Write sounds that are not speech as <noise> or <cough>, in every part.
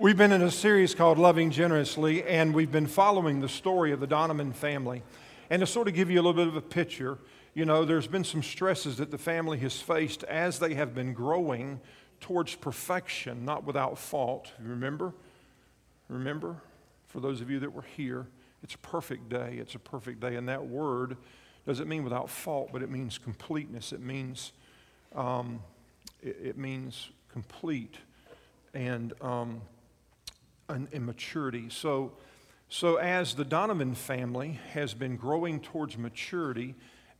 We've been in a series called Loving Generously, and we've been following the story of the Donovan family. And to sort of give you a little bit of a picture, you know, there's been some stresses that the family has faced as they have been growing towards perfection, not without fault. Remember? Remember? For those of you that were here, it's a perfect day. It's a perfect day. And that word doesn't mean without fault, but it means completeness. It means, um, it, it, means complete and. Um, in maturity. So, so as the Donovan family has been growing towards maturity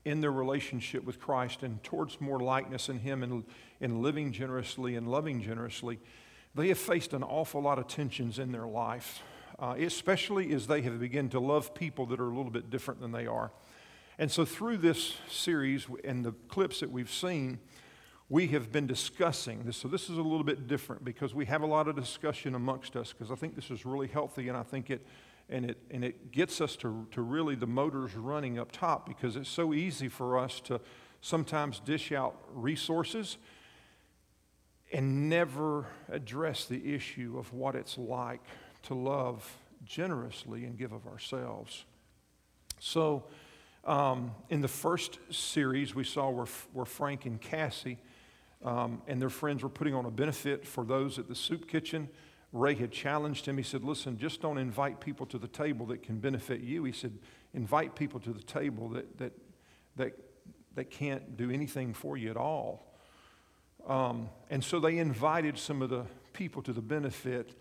in their relationship with Christ and towards more likeness in Him and, in living generously and loving generously, they have faced an awful lot of tensions in their life, uh, especially as they have begun to love people that are a little bit different than they are. And so, through this series and the clips that we've seen, we have been discussing this. So, this is a little bit different because we have a lot of discussion amongst us because I think this is really healthy and I think it. And it, and it gets us to, to really the motors running up top because it's so easy for us to sometimes dish out resources and never address the issue of what it's like to love generously and give of ourselves. So, um, in the first series, we saw where, where Frank and Cassie um, and their friends were putting on a benefit for those at the soup kitchen. Ray had challenged him. He said, Listen, just don't invite people to the table that can benefit you. He said, Invite people to the table that, that, that, that can't do anything for you at all. Um, and so they invited some of the people to the benefit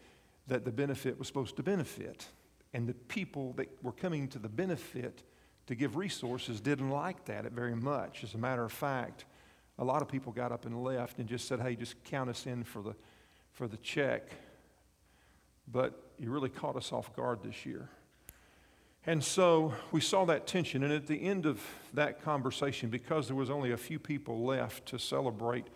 that the benefit was supposed to benefit. And the people that were coming to the benefit to give resources didn't like that very much. As a matter of fact, a lot of people got up and left and just said, hey, just count us in for the, for the check. But you really caught us off guard this year. And so we saw that tension. And at the end of that conversation, because there was only a few people left to celebrate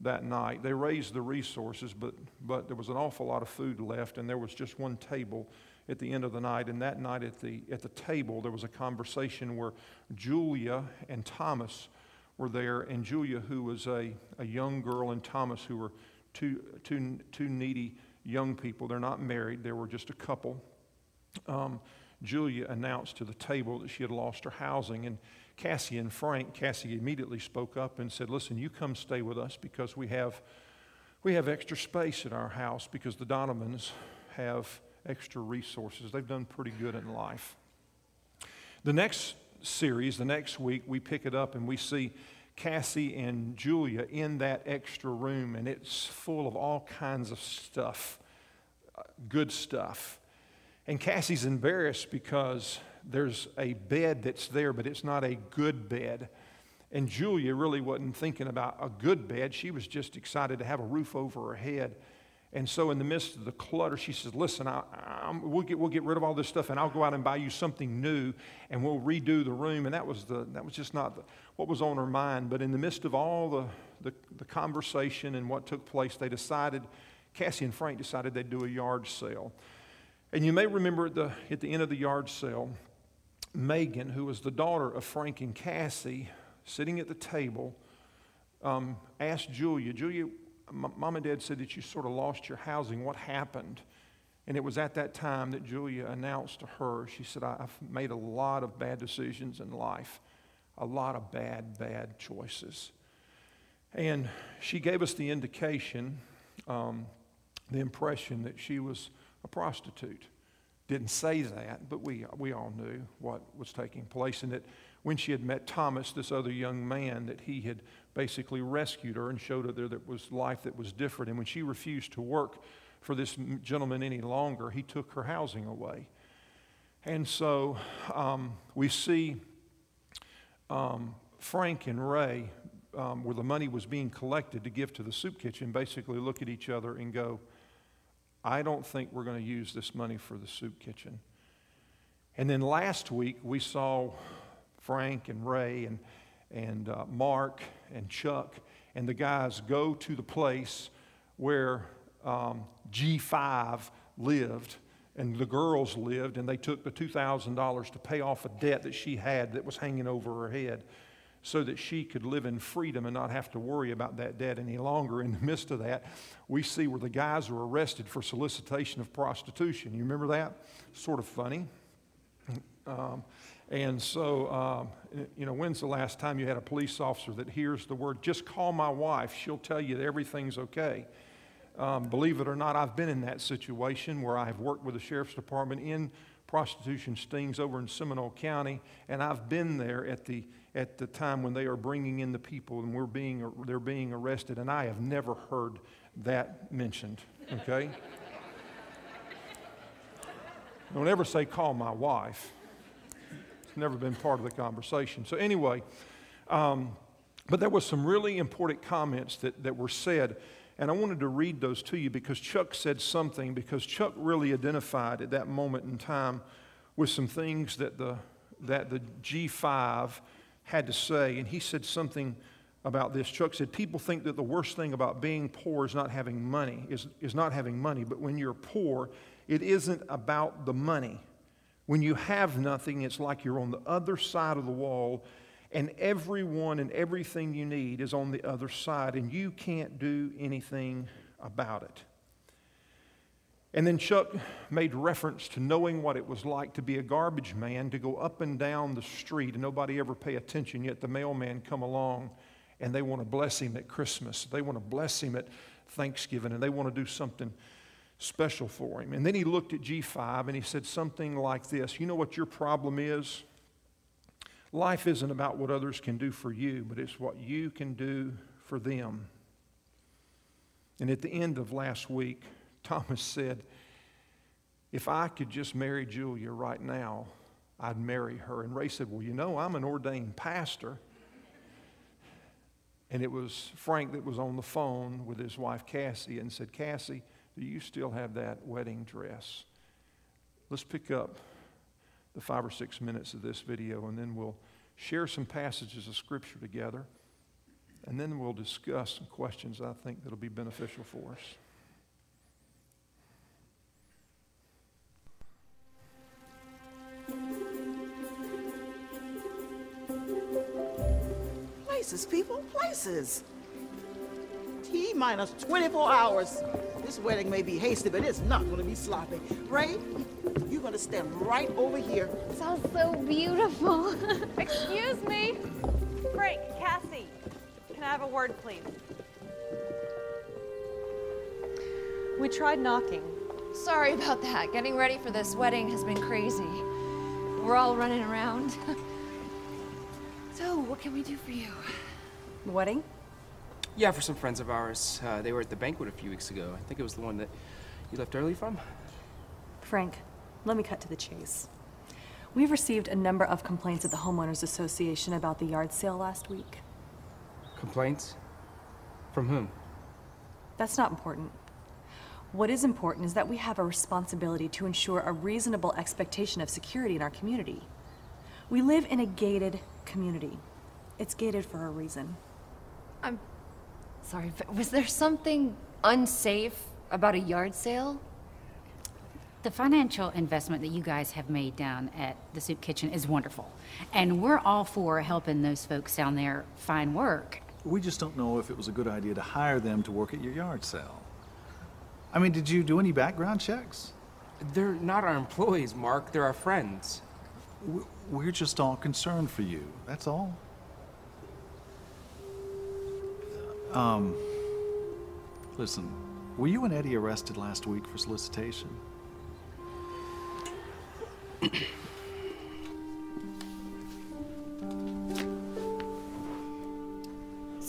that night, they raised the resources, but, but there was an awful lot of food left, and there was just one table at the end of the night. And that night at the, at the table, there was a conversation where Julia and Thomas were there, and Julia, who was a, a young girl, and Thomas, who were two, two, two needy young people. They're not married, they were just a couple. Um, Julia announced to the table that she had lost her housing, and Cassie and Frank, Cassie immediately spoke up and said, Listen, you come stay with us because we have, we have extra space in our house because the Donovans have extra resources. They've done pretty good in life. The next series, the next week, we pick it up and we see Cassie and Julia in that extra room, and it's full of all kinds of stuff, good stuff. And Cassie's embarrassed because there's a bed that's there, but it's not a good bed. And Julia really wasn't thinking about a good bed. She was just excited to have a roof over her head. And so, in the midst of the clutter, she says, Listen, I, we'll, get, we'll get rid of all this stuff and I'll go out and buy you something new and we'll redo the room. And that was, the, that was just not the, what was on her mind. But in the midst of all the, the, the conversation and what took place, they decided, Cassie and Frank decided they'd do a yard sale. And you may remember at the, at the end of the yard sale, Megan, who was the daughter of Frank and Cassie, sitting at the table, um, asked Julia, Julia, mom and dad said that you sort of lost your housing. What happened? And it was at that time that Julia announced to her, she said, I've made a lot of bad decisions in life, a lot of bad, bad choices. And she gave us the indication, um, the impression that she was a prostitute. Didn't say that, but we, we all knew what was taking place, and that when she had met Thomas, this other young man, that he had basically rescued her and showed her there that was life that was different. And when she refused to work for this gentleman any longer, he took her housing away. And so um, we see um, Frank and Ray, um, where the money was being collected to give to the soup kitchen, basically look at each other and go, I don't think we're going to use this money for the soup kitchen. And then last week, we saw Frank and Ray and, and uh, Mark and Chuck and the guys go to the place where um, G5 lived and the girls lived, and they took the $2,000 to pay off a debt that she had that was hanging over her head. so that she could live in freedom and not have to worry about that debt any longer. In the midst of that, we see where the guys are arrested for solicitation of prostitution. You remember that? Sort of funny. Um, and so, um, you know, when's the last time you had a police officer that hears the word, just call my wife, she'll tell you that everything's okay? Um, believe it or not, I've been in that situation where I have worked with the sheriff's department in prostitution stings over in Seminole County, and I've been there at the at the time when they are bringing in the people and we're being they're being arrested, and I have never heard that mentioned. Okay. <laughs> Don't ever say call my wife. Never been part of the conversation. So anyway, um, but there was some really important comments that, that were said and I wanted to read those to you because Chuck said something, because Chuck really identified at that moment in time with some things that the, that the G5 had to say. And he said something about this. Chuck said, People think that the worst thing about being poor is not having money, is, is not having money. But when you're poor, it isn't about the money. When you have nothing, it's like you're on the other side of the wall and everyone and everything you need is on the other side, and you can't do anything about it. And then Chuck made reference to knowing what it was like to be a garbage man, to go up and down the street and nobody ever pay attention, yet the mailman come along and they want to bless him at Christmas. They want to bless him at Thanksgiving and they want to do something special for him. And then he looked at G5 and he said something like this You know what your problem is? Life isn't about what others can do for you, but it's what you can do for them. And at the end of last week, <laughs> Thomas said, If I could just marry Julia right now, I'd marry her. And Ray said, Well, you know, I'm an ordained pastor. And it was Frank that was on the phone with his wife Cassie and said, Cassie, do you still have that wedding dress? Let's pick up the five or six minutes of this video, and then we'll share some passages of Scripture together, and then we'll discuss some questions I think that'll be beneficial for us. Places, people, places. T minus 24 hours. This wedding may be hasty, but it's not going to be sloppy. Ray, you're going to stand right over here. Sounds so beautiful. <laughs> Excuse me. Frank, Cassie, can I have a word, please? We tried knocking. Sorry about that. Getting ready for this wedding has been crazy. We're all running around. <laughs> so, what can we do for you? The wedding? Yeah, for some friends of ours. Uh, they were at the banquet a few weeks ago. I think it was the one that you left early from. Frank, let me cut to the chase. We've received a number of complaints at the Homeowners Association about the yard sale last week. Complaints? From whom? That's not important. What is important is that we have a responsibility to ensure a reasonable expectation of security in our community. We live in a gated community. It's gated for a reason. I'm sorry, but was there something unsafe about a yard sale? The financial investment that you guys have made down at the soup kitchen is wonderful. And we're all for helping those folks down there find work. We just don't know if it was a good idea to hire them to work at your yard sale. I mean, did you do any background checks? They're not our employees, Mark. They're our friends. We're just all concerned for you. That's all. Um, listen, were you and Eddie arrested last week for solicitation? <clears throat>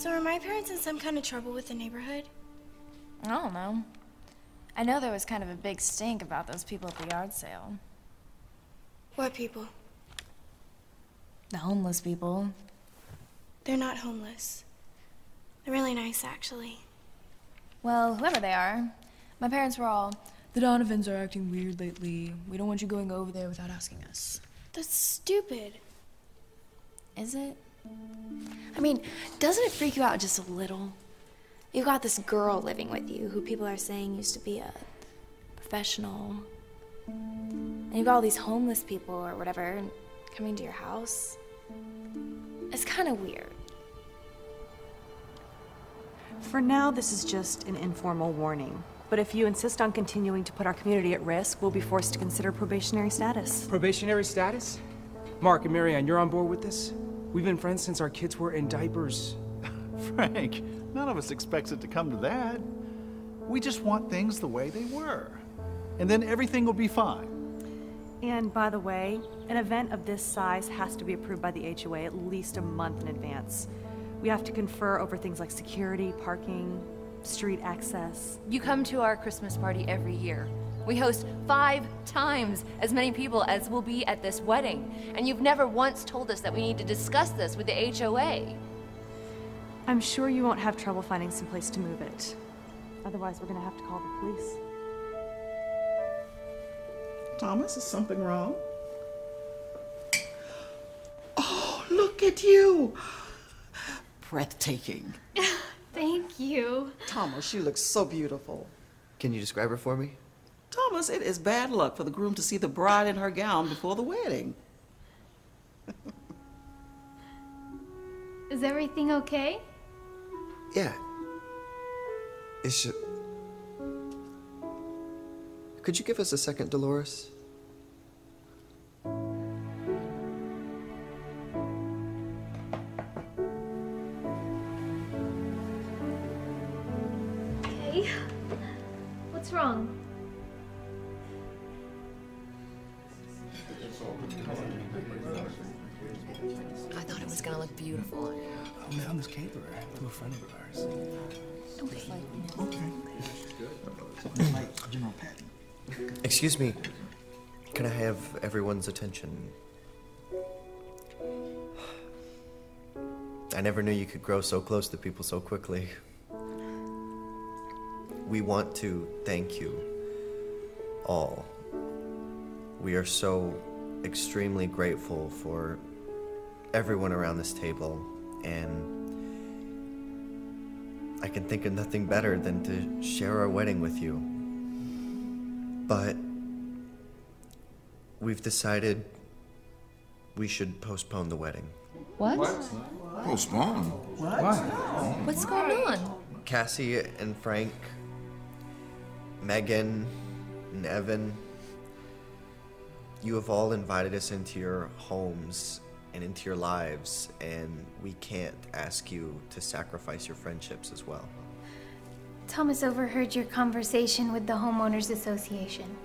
So are my parents in some kind of trouble with the neighborhood? I don't know. I know there was kind of a big stink about those people at the yard sale. What people? The homeless people. They're not homeless. They're really nice, actually. Well, whoever they are, my parents were all, the Donovans are acting weird lately. We don't want you going over there without asking us. That's stupid. Is it? I mean, doesn't it freak you out just a little? You've got this girl living with you who people are saying used to be a professional. And you've got all these homeless people or whatever coming to your house. It's kind of weird. For now, this is just an informal warning. But if you insist on continuing to put our community at risk, we'll be forced to consider probationary status. Probationary status? Mark and Marianne, you're on board with this? We've been friends since our kids were in diapers. <laughs> Frank, none of us expects it to come to that. We just want things the way they were. And then everything will be fine. And by the way, an event of this size has to be approved by the HOA at least a month in advance. We have to confer over things like security, parking, street access. You come to our Christmas party every year. We host five times as many people as will be at this wedding. And you've never once told us that we need to discuss this with the HOA. I'm sure you won't have trouble finding some place to move it. Otherwise, we're gonna have to call the police. Thomas, is something wrong? Oh, look at you! Breathtaking. <laughs> Thank you. Thomas, she looks so beautiful. Can you describe her for me? Thomas, it is bad luck for the groom to see the bride in her gown before the wedding. Is everything okay? Yeah. It's just... Could you give us a second, Dolores? Wrong? I thought it was gonna look beautiful. We found this caterer through a friend of ours. Okay. Okay. Excuse me. Can I have everyone's attention? I never knew you could grow so close to people so quickly. We want to thank you all. We are so extremely grateful for everyone around this table, and I can think of nothing better than to share our wedding with you. But we've decided we should postpone the wedding. What? Postpone? What? What's going on? Cassie and Frank, Megan and Evan, you have all invited us into your homes and into your lives, and we can't ask you to sacrifice your friendships as well. Thomas overheard your conversation with the Homeowners Association.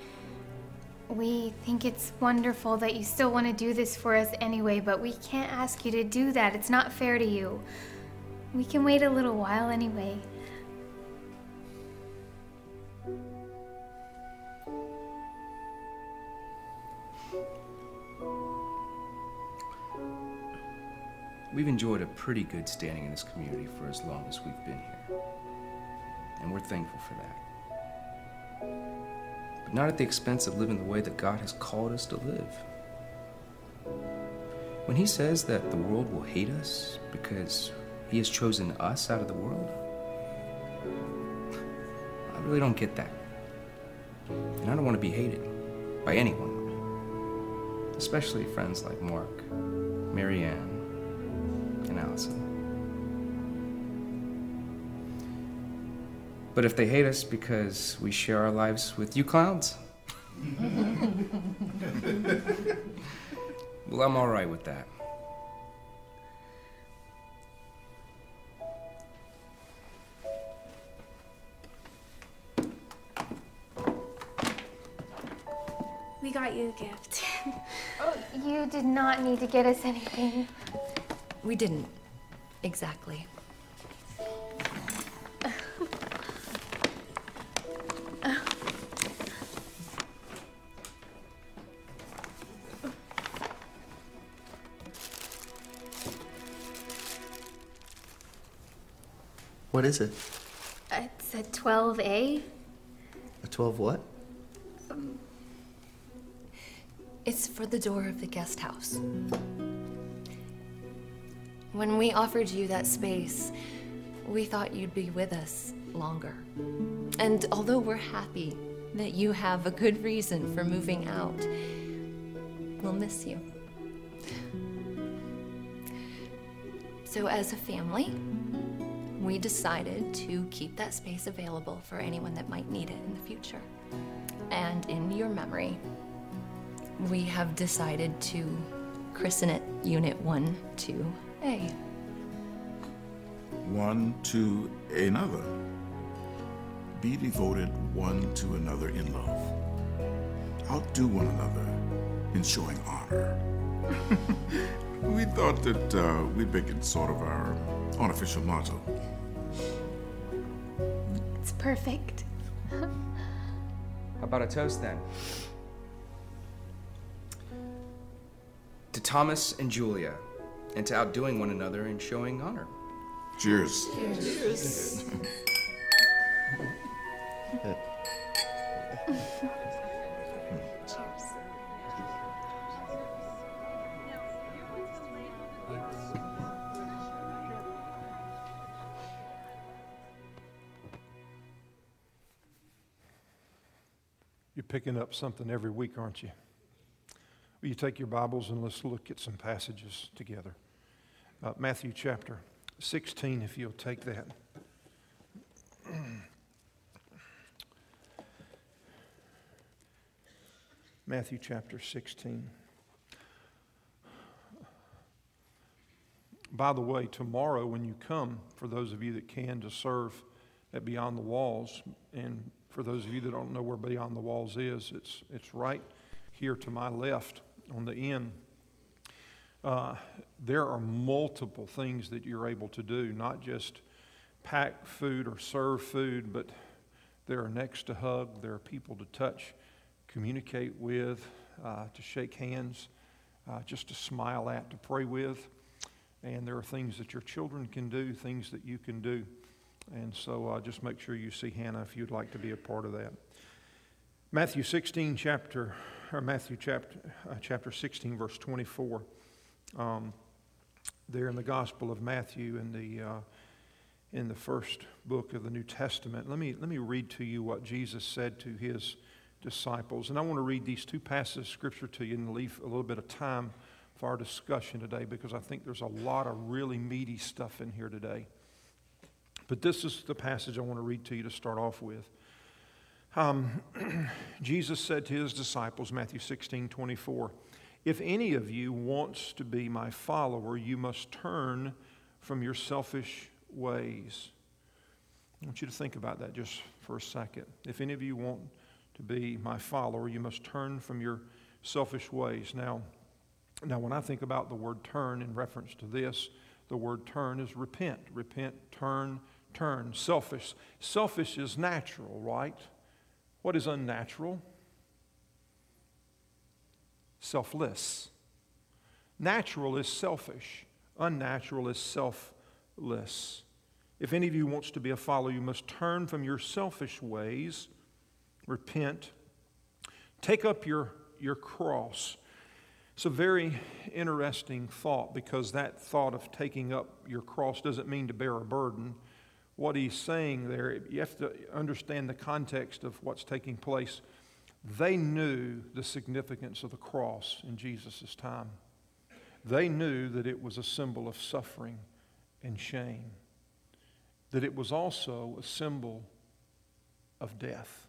We think it's wonderful that you still want to do this for us anyway, but we can't ask you to do that. It's not fair to you. We can wait a little while anyway. We've enjoyed a pretty good standing in this community for as long as we've been here. And we're thankful for that. But not at the expense of living the way that God has called us to live. When He says that the world will hate us because He has chosen us out of the world, <laughs> I really don't get that. And I don't want to be hated by anyone, especially friends like Mark, Marianne, and But if they hate us because we share our lives with you clowns, <laughs> well, I'm all right with that. We got you a gift. <laughs> oh, you did not need to get us anything. We didn't. Exactly. What is it? It's a 12A. A 12 what? Um, it's for the door of the guest house. When we offered you that space, we thought you'd be with us longer. And although we're happy that you have a good reason for moving out, we'll miss you. So, as a family, we decided to keep that space available for anyone that might need it in the future. And in your memory, we have decided to christen it Unit 1 2A. One to another. Be devoted one to another in love. Outdo one another in showing honor. <laughs> we thought that uh, we'd make it sort of our unofficial motto. It's perfect. How about a toast then? To Thomas and Julia, and to outdoing one another in showing honor. Cheers. Cheers. Cheers. You're picking up something every week, aren't you? Will you take your Bibles and let's look at some passages together? Uh, Matthew chapter 16, if you'll take that. Matthew chapter 16. By the way, tomorrow when you come, for those of you that can, to serve at Beyond the Walls, and for those of you that don't know where Beyond the Walls is, it's, it's right here to my left on the end. Uh, there are multiple things that you're able to do, not just pack food or serve food, but there are next to hug, there are people to touch, communicate with, uh, to shake hands, uh, just to smile at, to pray with. And there are things that your children can do, things that you can do. And so uh, just make sure you see Hannah if you'd like to be a part of that. Matthew 16, chapter, or Matthew chapter, uh, chapter 16, verse 24. Um, there in the Gospel of Matthew in the, uh, in the first book of the New Testament. Let me, let me read to you what Jesus said to his disciples. And I want to read these two passages of Scripture to you and leave a little bit of time for our discussion today because I think there's a lot of really meaty stuff in here today. But this is the passage I want to read to you to start off with. Um, <clears throat> Jesus said to his disciples, Matthew 16 24, If any of you wants to be my follower, you must turn from your selfish ways. I want you to think about that just for a second. If any of you want to be my follower, you must turn from your selfish ways. Now, now, when I think about the word turn in reference to this, the word turn is repent. Repent, turn, turn. Selfish. Selfish is natural, right? What is unnatural? Selfless. Natural is selfish, unnatural is selfless. If any of you wants to be a follower, you must turn from your selfish ways, repent, take up your, your cross. It's a very interesting thought because that thought of taking up your cross doesn't mean to bear a burden. What he's saying there, you have to understand the context of what's taking place. They knew the significance of the cross in Jesus' time. They knew that it was a symbol of suffering and shame, that it was also a symbol of death.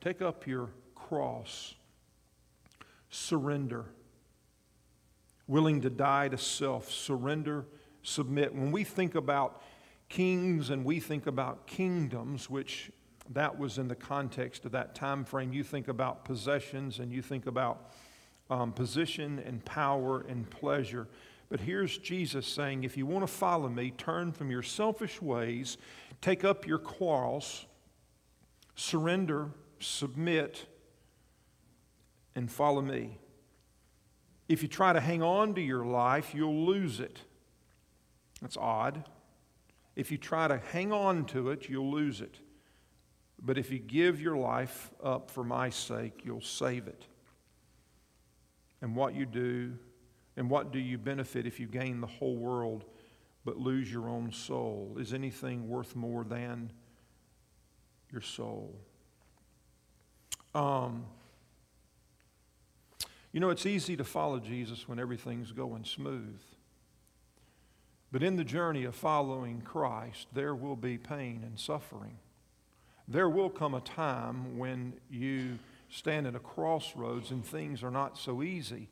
Take up your cross, surrender, willing to die to self, surrender, submit. When we think about kings and we think about kingdoms, which that was in the context of that time frame, you think about possessions and you think about um, position and power and pleasure. But here's Jesus saying, if you want to follow me, turn from your selfish ways, take up your quarrels, surrender, submit, and follow me. If you try to hang on to your life, you'll lose it. That's odd. If you try to hang on to it, you'll lose it. But if you give your life up for my sake, you'll save it. And what you do, and what do you benefit if you gain the whole world but lose your own soul? Is anything worth more than your soul? Um, you know, it's easy to follow Jesus when everything's going smooth. But in the journey of following Christ, there will be pain and suffering. There will come a time when you stand at a crossroads and things are not so easy.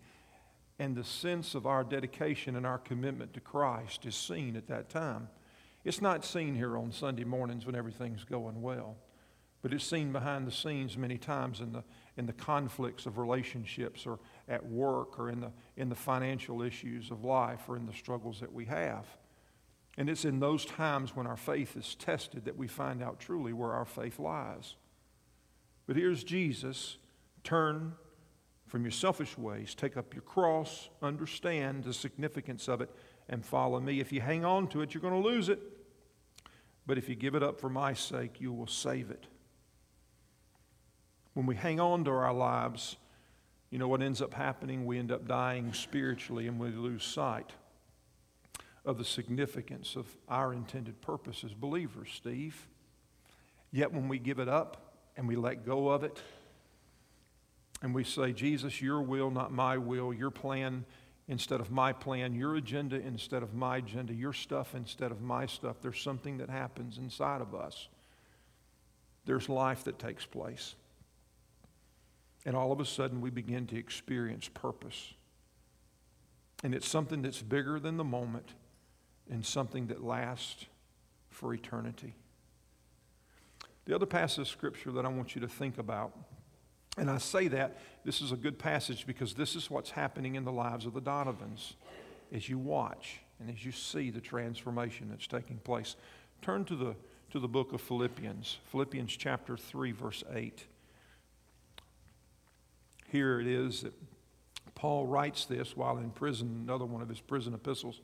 And the sense of our dedication and our commitment to Christ is seen at that time. It's not seen here on Sunday mornings when everything's going well, but it's seen behind the scenes many times in the, in the conflicts of relationships or at work or in the, in the financial issues of life or in the struggles that we have. And it's in those times when our faith is tested that we find out truly where our faith lies. But here's Jesus turn from your selfish ways, take up your cross, understand the significance of it, and follow me. If you hang on to it, you're going to lose it. But if you give it up for my sake, you will save it. When we hang on to our lives, you know what ends up happening? We end up dying spiritually and we lose sight of the significance of our intended purpose as believers, Steve. Yet when we give it up and we let go of it, and we say, Jesus, your will, not my will, your plan instead of my plan, your agenda instead of my agenda, your stuff instead of my stuff, there's something that happens inside of us. There's life that takes place. And all of a sudden, we begin to experience purpose. And it's something that's bigger than the moment and something that lasts for eternity. The other passage of scripture that I want you to think about, and I say that this is a good passage because this is what's happening in the lives of the Donovans as you watch and as you see the transformation that's taking place. Turn to the, to the book of Philippians, Philippians chapter 3, verse 8. Here it is that Paul writes this while in prison, another one of his prison epistles.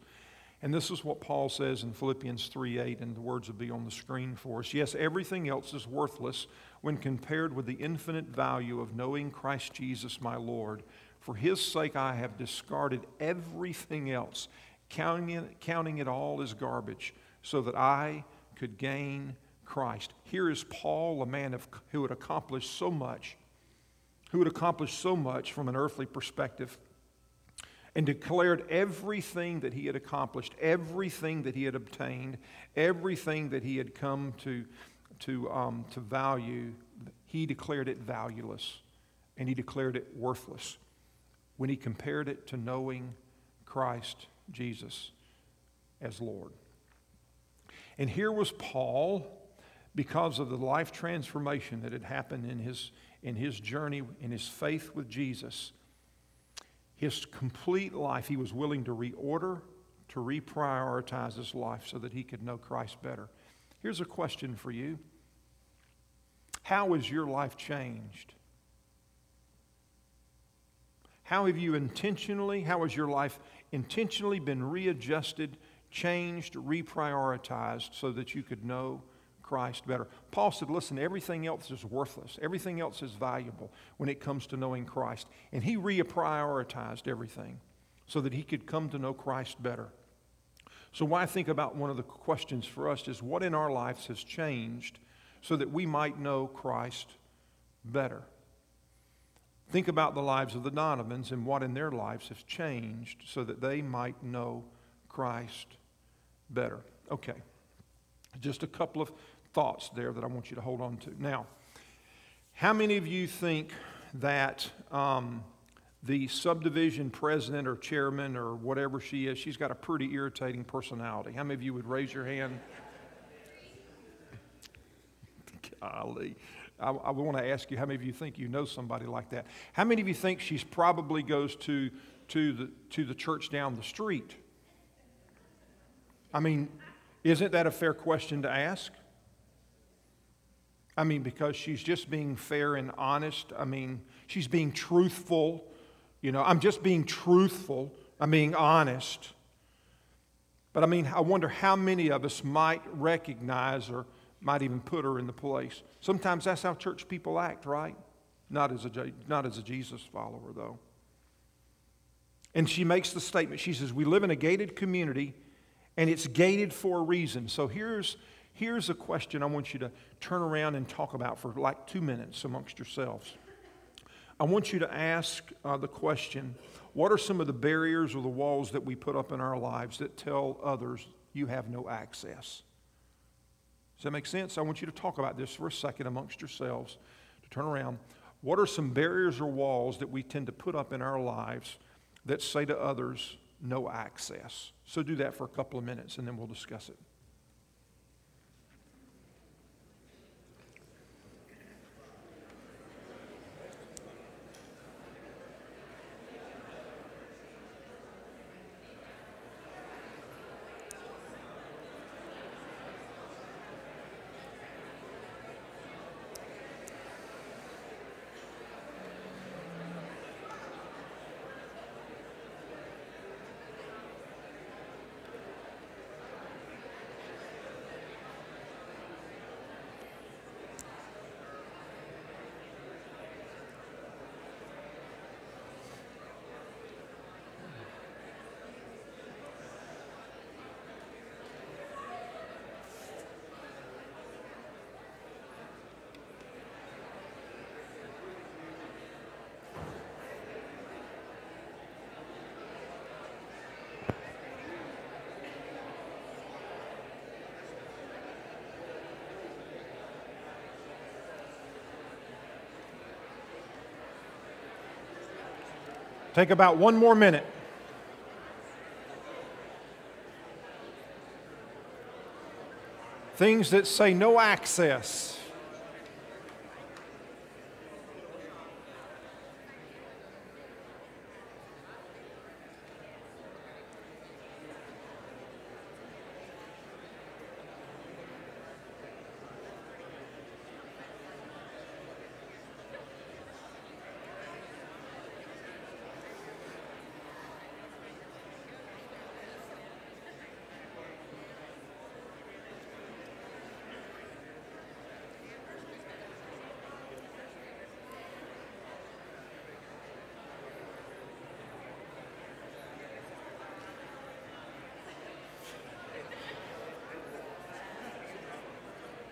And this is what Paul says in Philippians 3 8, and the words will be on the screen for us. Yes, everything else is worthless when compared with the infinite value of knowing Christ Jesus my Lord. For his sake, I have discarded everything else, counting it, counting it all as garbage, so that I could gain Christ. Here is Paul, a man of, who had accomplished so much, who had accomplished so much from an earthly perspective and declared everything that he had accomplished, everything that he had obtained, everything that he had come to, to, um, to value, he declared it valueless and he declared it worthless when he compared it to knowing Christ Jesus as Lord. And here was Paul, because of the life transformation that had happened in his, in his journey, in his faith with Jesus his complete life, he was willing to reorder, to reprioritize his life so that he could know Christ better. Here's a question for you How has your life changed? How have you intentionally, how has your life intentionally been readjusted, changed, reprioritized so that you could know Christ better. Paul said, listen, everything else is worthless. Everything else is valuable when it comes to knowing Christ. And he reprioritized everything so that he could come to know Christ better. So, why I think about one of the questions for us is what in our lives has changed so that we might know Christ better? Think about the lives of the Donovans and what in their lives has changed so that they might know Christ better. Okay. Just a couple of thoughts there that I want you to hold on to. Now, how many of you think that um, the subdivision president or chairman or whatever she is, she's got a pretty irritating personality? How many of you would raise your hand? Golly. I, I want to ask you how many of you think you know somebody like that? How many of you think she's probably goes to, to, the, to the church down the street? I mean, isn't that a fair question to ask? I mean, because she's just being fair and honest. I mean, she's being truthful. You know, I'm just being truthful. I'm being honest. But I mean, I wonder how many of us might recognize or might even put her in the place. Sometimes that's how church people act, right? Not as a, not as a Jesus follower, though. And she makes the statement she says, We live in a gated community, and it's gated for a reason. So here's Here's a question I want you to turn around and talk about for like two minutes amongst yourselves. I want you to ask uh, the question What are some of the barriers or the walls that we put up in our lives that tell others you have no access? Does that make sense? I want you to talk about this for a second amongst yourselves, to turn around. What are some barriers or walls that we tend to put up in our lives that say to others, no access? So do that for a couple of minutes and then we'll discuss it. Take about one more minute. Things that say no access.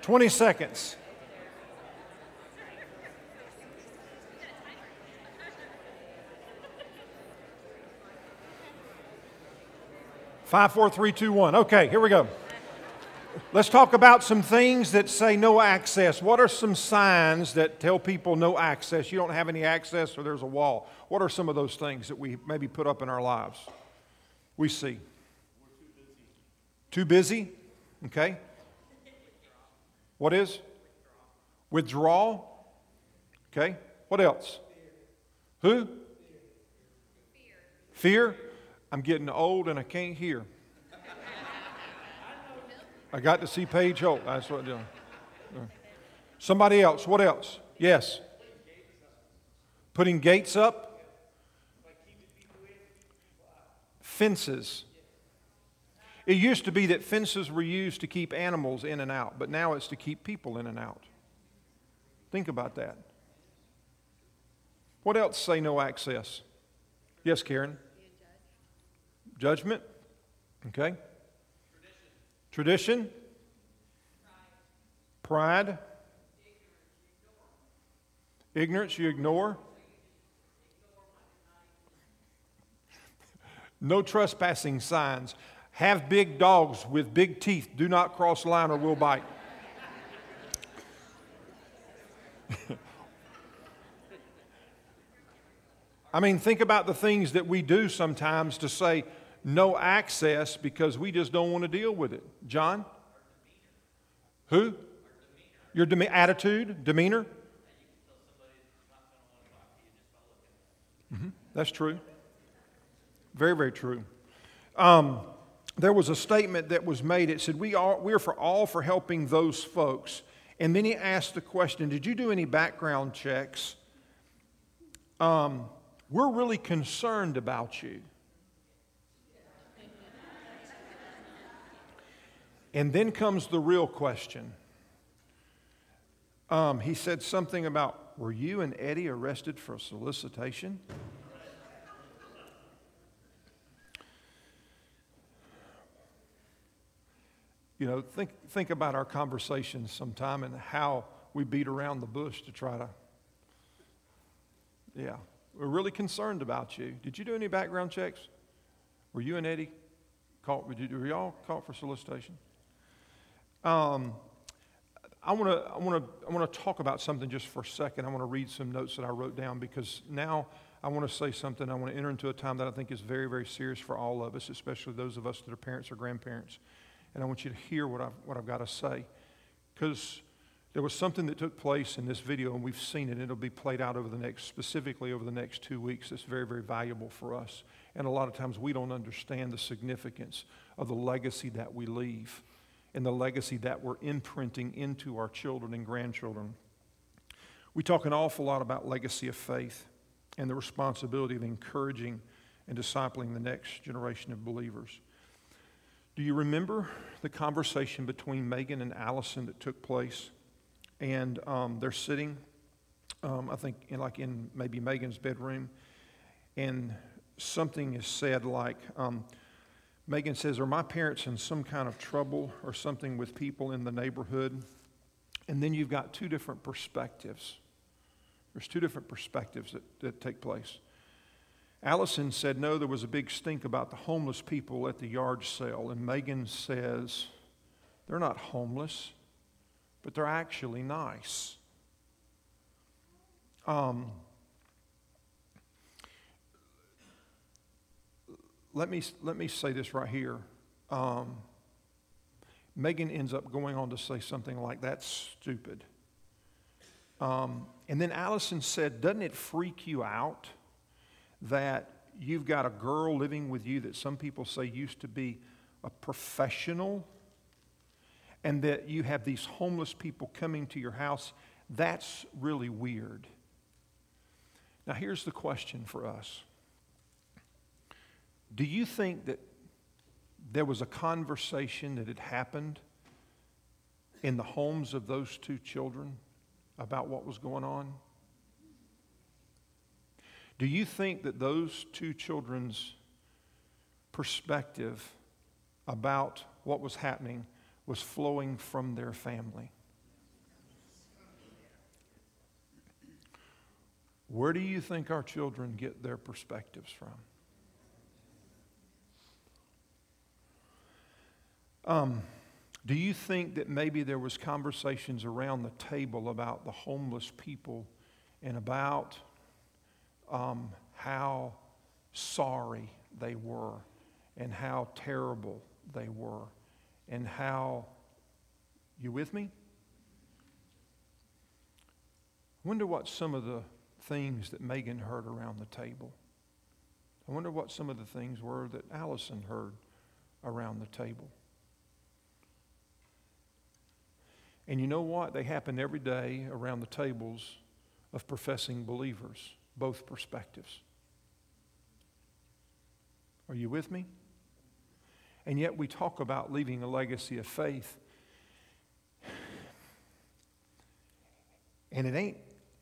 Twenty seconds. Five, four, three, two, one. Okay, here we go. Let's talk about some things that say no access. What are some signs that tell people no access? You don't have any access or there's a wall. What are some of those things that we maybe put up in our lives? We see. Too busy? Okay. What is? Withdrawal. Okay. What else? Who? Fear. I'm getting old and I can't hear. I got to see Paige Holt. That's what I'm doing. Somebody else. What else? Yes. Putting gates up. Fences. It used to be that fences were used to keep animals in and out, but now it's to keep people in and out. Think about that. What else say no access? Yes, Karen? Judgment. Okay. Tradition. Pride. Ignorance you ignore. No trespassing signs. Have big dogs with big teeth. Do not cross the line or we'll bite. <laughs> I mean, think about the things that we do sometimes to say no access because we just don't want to deal with it. John? Who? Your dem- attitude, demeanor? Mm-hmm. That's true. Very, very true. Um, there was a statement that was made. It said, we are, We're for all for helping those folks. And then he asked the question Did you do any background checks? Um, we're really concerned about you. And then comes the real question. Um, he said something about, Were you and Eddie arrested for solicitation? You know, think, think about our conversations sometime and how we beat around the bush to try to, yeah, We're really concerned about you. Did you do any background checks? Were you and Eddie caught? Were, you, were y'all caught for solicitation? Um, I want to I want to I want to talk about something just for a second. I want to read some notes that I wrote down because now I want to say something. I want to enter into a time that I think is very very serious for all of us, especially those of us that are parents or grandparents. And I want you to hear what I've what I've got to say because there was something that took place in this video, and we've seen it. And it'll be played out over the next, specifically over the next two weeks. It's very, very valuable for us. And a lot of times we don't understand the significance of the legacy that we leave and the legacy that we're imprinting into our children and grandchildren. We talk an awful lot about legacy of faith and the responsibility of encouraging and discipling the next generation of believers. Do you remember the conversation between Megan and Allison that took place? And um, they're sitting, um, I think, in, like in maybe Megan's bedroom, and something is said like, um, Megan says, Are my parents in some kind of trouble or something with people in the neighborhood? And then you've got two different perspectives. There's two different perspectives that, that take place. Allison said, No, there was a big stink about the homeless people at the yard sale. And Megan says, They're not homeless, but they're actually nice. Um, let me, let me say this right here. Um, Megan ends up going on to say something like, That's stupid. Um, and then Allison said, Doesn't it freak you out that you've got a girl living with you that some people say used to be a professional, and that you have these homeless people coming to your house? That's really weird. Now, here's the question for us do you think that there was a conversation that had happened in the homes of those two children about what was going on? Do you think that those two children's perspective about what was happening was flowing from their family? Where do you think our children get their perspectives from? Um, do you think that maybe there was conversations around the table about the homeless people and about um, how sorry they were and how terrible they were and how you with me? Wonder what some of the things that Megan heard around the table. I wonder what some of the things were that Allison heard around the table. And you know what? They happen every day around the tables of professing believers, both perspectives. Are you with me? And yet we talk about leaving a legacy of faith. And it ain't,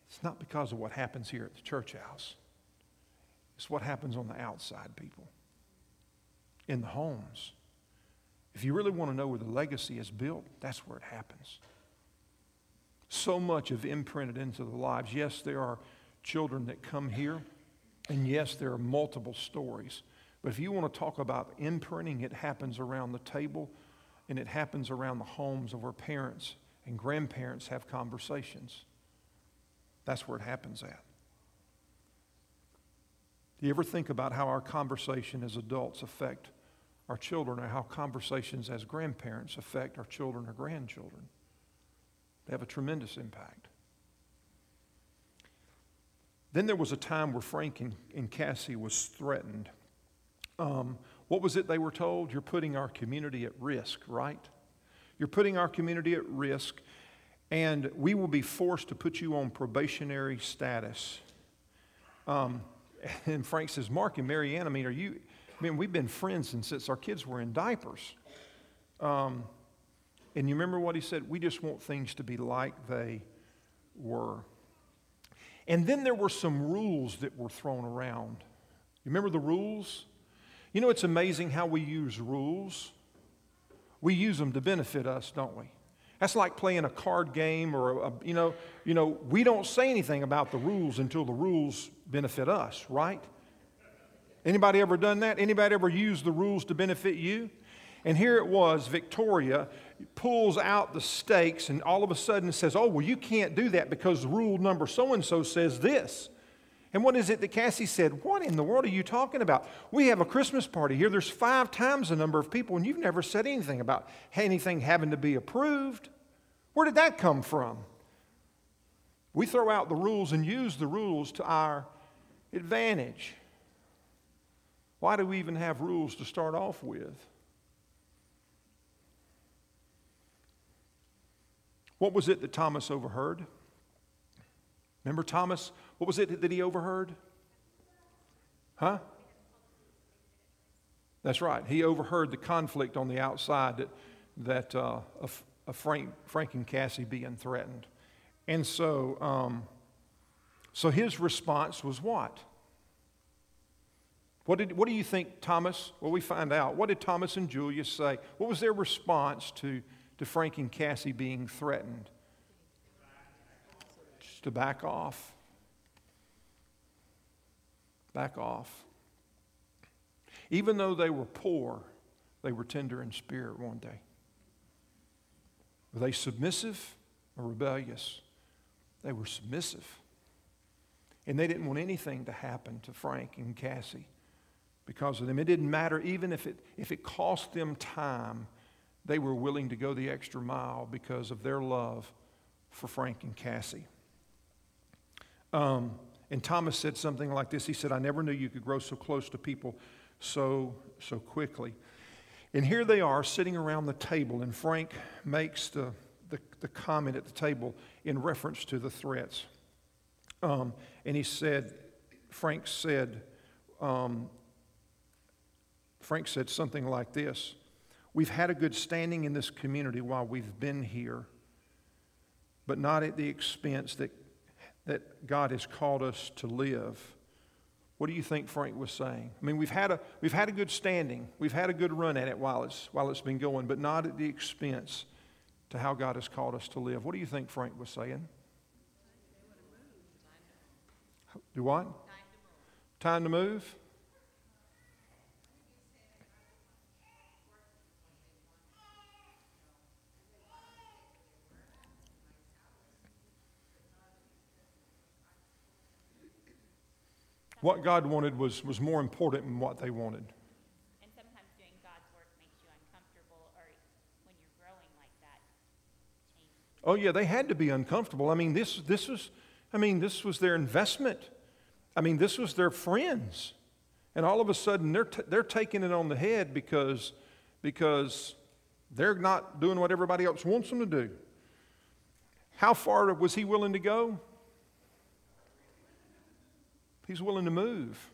it's not because of what happens here at the church house. It's what happens on the outside, people, in the homes. If you really want to know where the legacy is built, that's where it happens so much of imprinted into the lives. Yes, there are children that come here, and yes, there are multiple stories. But if you want to talk about imprinting, it happens around the table and it happens around the homes of where parents and grandparents have conversations. That's where it happens at. Do you ever think about how our conversation as adults affect our children or how conversations as grandparents affect our children or grandchildren? They have a tremendous impact. Then there was a time where Frank and, and Cassie was threatened. Um, what was it they were told? You're putting our community at risk, right? You're putting our community at risk, and we will be forced to put you on probationary status. Um, <laughs> and Frank says, Mark and Marianne, I mean, are you, I mean, we've been friends since our kids were in diapers. Um, and you remember what he said? We just want things to be like they were. And then there were some rules that were thrown around. You remember the rules? You know, it's amazing how we use rules. We use them to benefit us, don't we? That's like playing a card game or, a, you know, you know, we don't say anything about the rules until the rules benefit us, right? Anybody ever done that? Anybody ever used the rules to benefit you? And here it was, Victoria pulls out the stakes and all of a sudden says, Oh, well, you can't do that because rule number so and so says this. And what is it that Cassie said? What in the world are you talking about? We have a Christmas party here. There's five times the number of people, and you've never said anything about anything having to be approved. Where did that come from? We throw out the rules and use the rules to our advantage. Why do we even have rules to start off with? What was it that Thomas overheard? Remember Thomas? What was it that he overheard? Huh? That's right. He overheard the conflict on the outside that, that uh, Frank, Frank and Cassie being threatened. And so, um, so his response was what? What, did, what do you think, Thomas? Well, we find out. What did Thomas and Julia say? What was their response to, to Frank and Cassie being threatened? Just to back off. Back off. Even though they were poor, they were tender in spirit one day. Were they submissive or rebellious? They were submissive. And they didn't want anything to happen to Frank and Cassie because of them. It didn't matter, even if it, if it cost them time, they were willing to go the extra mile because of their love for Frank and Cassie. Um, and Thomas said something like this He said, I never knew you could grow so close to people so, so quickly. And here they are sitting around the table, and Frank makes the, the, the comment at the table in reference to the threats. Um, and he said, Frank said, um, Frank said something like this We've had a good standing in this community while we've been here, but not at the expense that, that God has called us to live. What do you think Frank was saying? I mean, we've had a, we've had a good standing, we've had a good run at it while it's, while it's been going, but not at the expense to how God has called us to live. What do you think Frank was saying? Do what? Time to move. What God wanted was, was more important than what they wanted. And sometimes doing God's work makes you uncomfortable, or when you're growing like that. Oh yeah, they had to be uncomfortable. I mean, this this was, I mean, this was their investment. I mean, this was their friends, and all of a sudden they're t- they're taking it on the head because because they're not doing what everybody else wants them to do. How far was he willing to go? He's willing to move.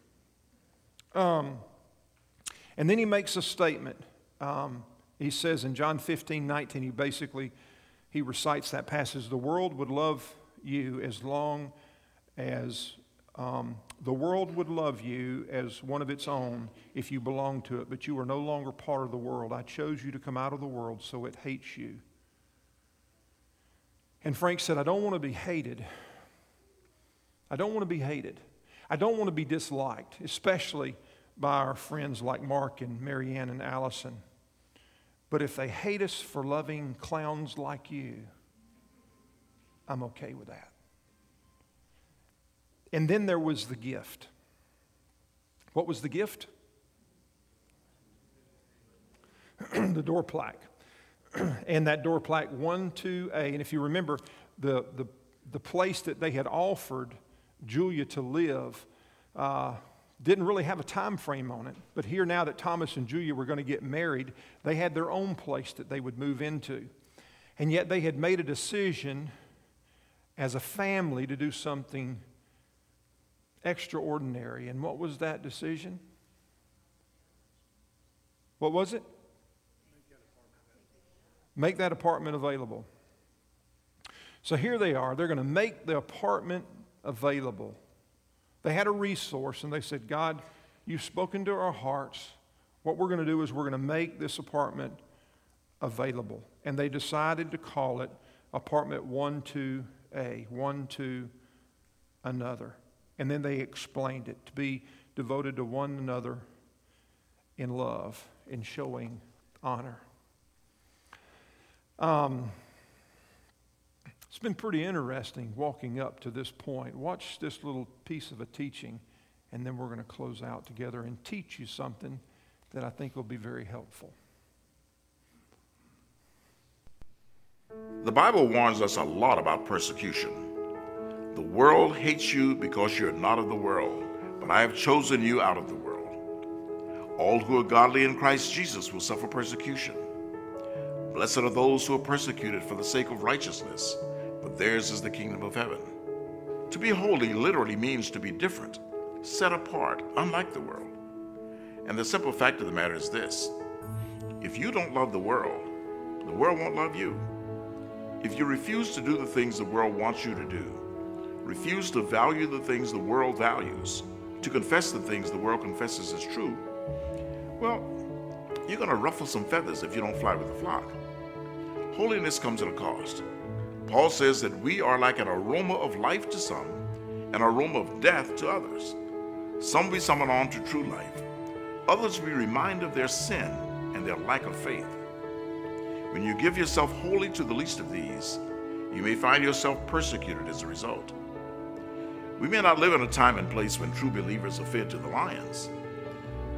Um, and then he makes a statement. Um, he says in John 15, 19, he basically he recites that passage. The world would love you as long as um, the world would love you as one of its own if you belong to it, but you are no longer part of the world. I chose you to come out of the world, so it hates you. And Frank said, I don't want to be hated. I don't want to be hated. I don't want to be disliked, especially by our friends like Mark and Marianne and Allison. But if they hate us for loving clowns like you, I'm okay with that. And then there was the gift. What was the gift? <clears throat> the door plaque. <clears throat> and that door plaque 1 2A. And if you remember, the, the, the place that they had offered Julia to live uh, didn't really have a time frame on it. But here, now that Thomas and Julia were going to get married, they had their own place that they would move into. And yet they had made a decision as a family to do something extraordinary. And what was that decision? What was it? Make that apartment available. So here they are. They're going to make the apartment available. They had a resource and they said, God, you've spoken to our hearts. What we're going to do is we're going to make this apartment available. and they decided to call it apartment 1-2A, one to another. And then they explained it to be devoted to one another in love, in showing honor. Um, it's been pretty interesting walking up to this point. Watch this little piece of a teaching, and then we're going to close out together and teach you something that I think will be very helpful. The Bible warns us a lot about persecution. The world hates you because you're not of the world, but I have chosen you out of the world. All who are godly in Christ Jesus will suffer persecution. Blessed are those who are persecuted for the sake of righteousness, for theirs is the kingdom of heaven. To be holy literally means to be different, set apart, unlike the world. And the simple fact of the matter is this if you don't love the world, the world won't love you. If you refuse to do the things the world wants you to do, refuse to value the things the world values, to confess the things the world confesses as true, well, you're going to ruffle some feathers if you don't fly with the flock. Holiness comes at a cost. Paul says that we are like an aroma of life to some, an aroma of death to others. Some we summon on to true life, others we remind of their sin and their lack of faith. When you give yourself wholly to the least of these, you may find yourself persecuted as a result. We may not live in a time and place when true believers are fed to the lions,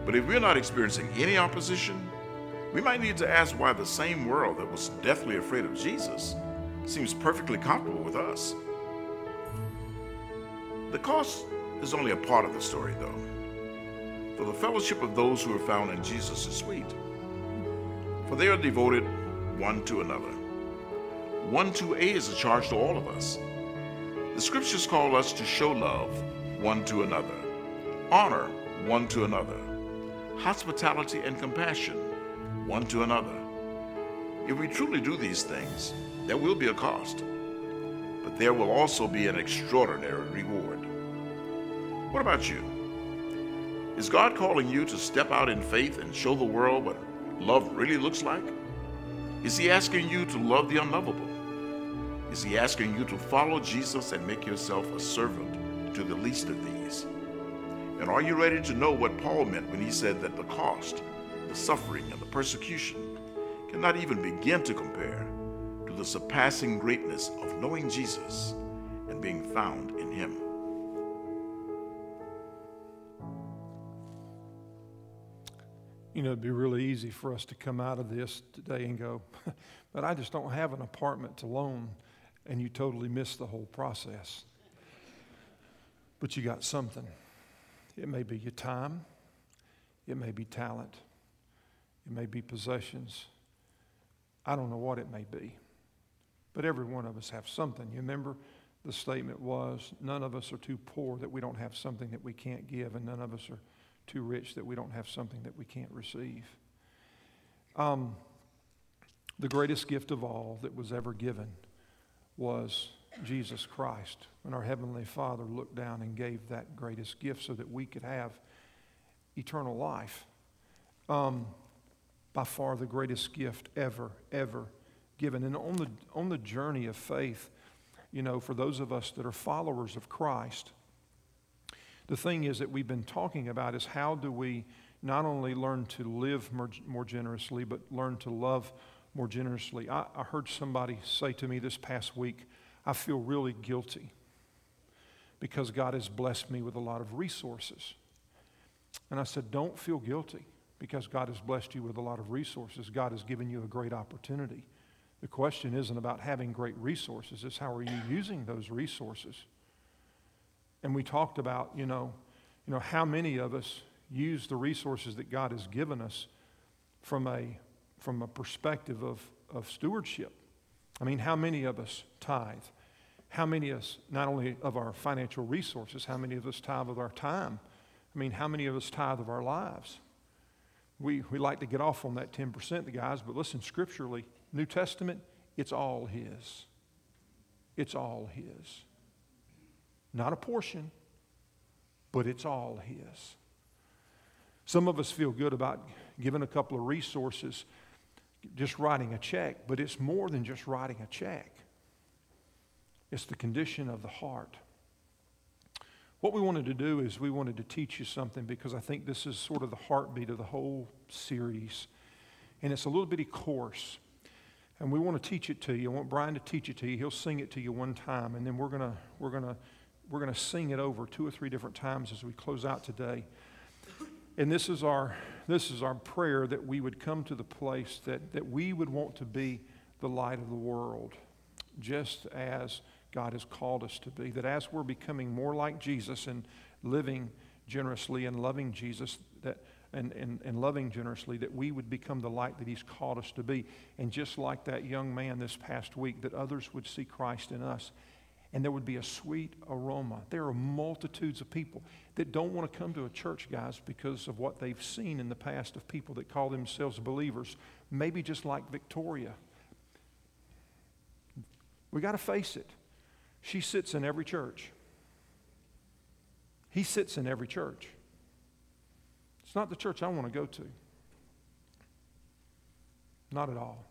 but if we're not experiencing any opposition, we might need to ask why the same world that was deathly afraid of Jesus seems perfectly comfortable with us. The cost is only a part of the story, though. For the fellowship of those who are found in Jesus is sweet, for they are devoted one to another. One to A is a charge to all of us. The scriptures call us to show love one to another, honor one to another, hospitality and compassion one to another. If we truly do these things, there will be a cost, but there will also be an extraordinary reward. What about you? Is God calling you to step out in faith and show the world what love really looks like? Is he asking you to love the unlovable? Is he asking you to follow Jesus and make yourself a servant to the least of these? And are you ready to know what Paul meant when he said that the cost, the suffering, and the persecution cannot even begin to compare to the surpassing greatness of knowing Jesus and being found in him? You know, it'd be really easy for us to come out of this today and go, <laughs> but I just don't have an apartment to loan, and you totally miss the whole process. But you got something. It may be your time, it may be talent, it may be possessions. I don't know what it may be. But every one of us have something. You remember the statement was none of us are too poor that we don't have something that we can't give, and none of us are too rich that we don't have something that we can't receive. Um, the greatest gift of all that was ever given was Jesus Christ. When our Heavenly Father looked down and gave that greatest gift so that we could have eternal life. Um, by far the greatest gift ever, ever given. And on the, on the journey of faith, you know, for those of us that are followers of Christ, the thing is that we've been talking about is how do we not only learn to live more, more generously, but learn to love more generously. I, I heard somebody say to me this past week, I feel really guilty because God has blessed me with a lot of resources. And I said, Don't feel guilty because God has blessed you with a lot of resources. God has given you a great opportunity. The question isn't about having great resources, it's how are you using those resources? And we talked about, you know, you know, how many of us use the resources that God has given us from a, from a perspective of, of stewardship. I mean, how many of us tithe? How many of us, not only of our financial resources, how many of us tithe of our time? I mean, how many of us tithe of our lives? We, we like to get off on that 10%, the guys, but listen, scripturally, New Testament, it's all His. It's all His. Not a portion, but it's all His. Some of us feel good about giving a couple of resources just writing a check, but it's more than just writing a check. It's the condition of the heart. What we wanted to do is we wanted to teach you something because I think this is sort of the heartbeat of the whole series. And it's a little bitty course. And we want to teach it to you. I want Brian to teach it to you. He'll sing it to you one time, and then we're going to we're to we're to sing it over two or three different times as we close out today. And this is our this is our prayer that we would come to the place that, that we would want to be the light of the world, just as God has called us to be. That as we're becoming more like Jesus and living generously and loving Jesus, that and, and, and loving generously, that we would become the light that He's called us to be. And just like that young man this past week, that others would see Christ in us and there would be a sweet aroma. There are multitudes of people that don't want to come to a church, guys, because of what they've seen in the past of people that call themselves believers, maybe just like Victoria. We got to face it. She sits in every church. He sits in every church. It's not the church I want to go to. Not at all.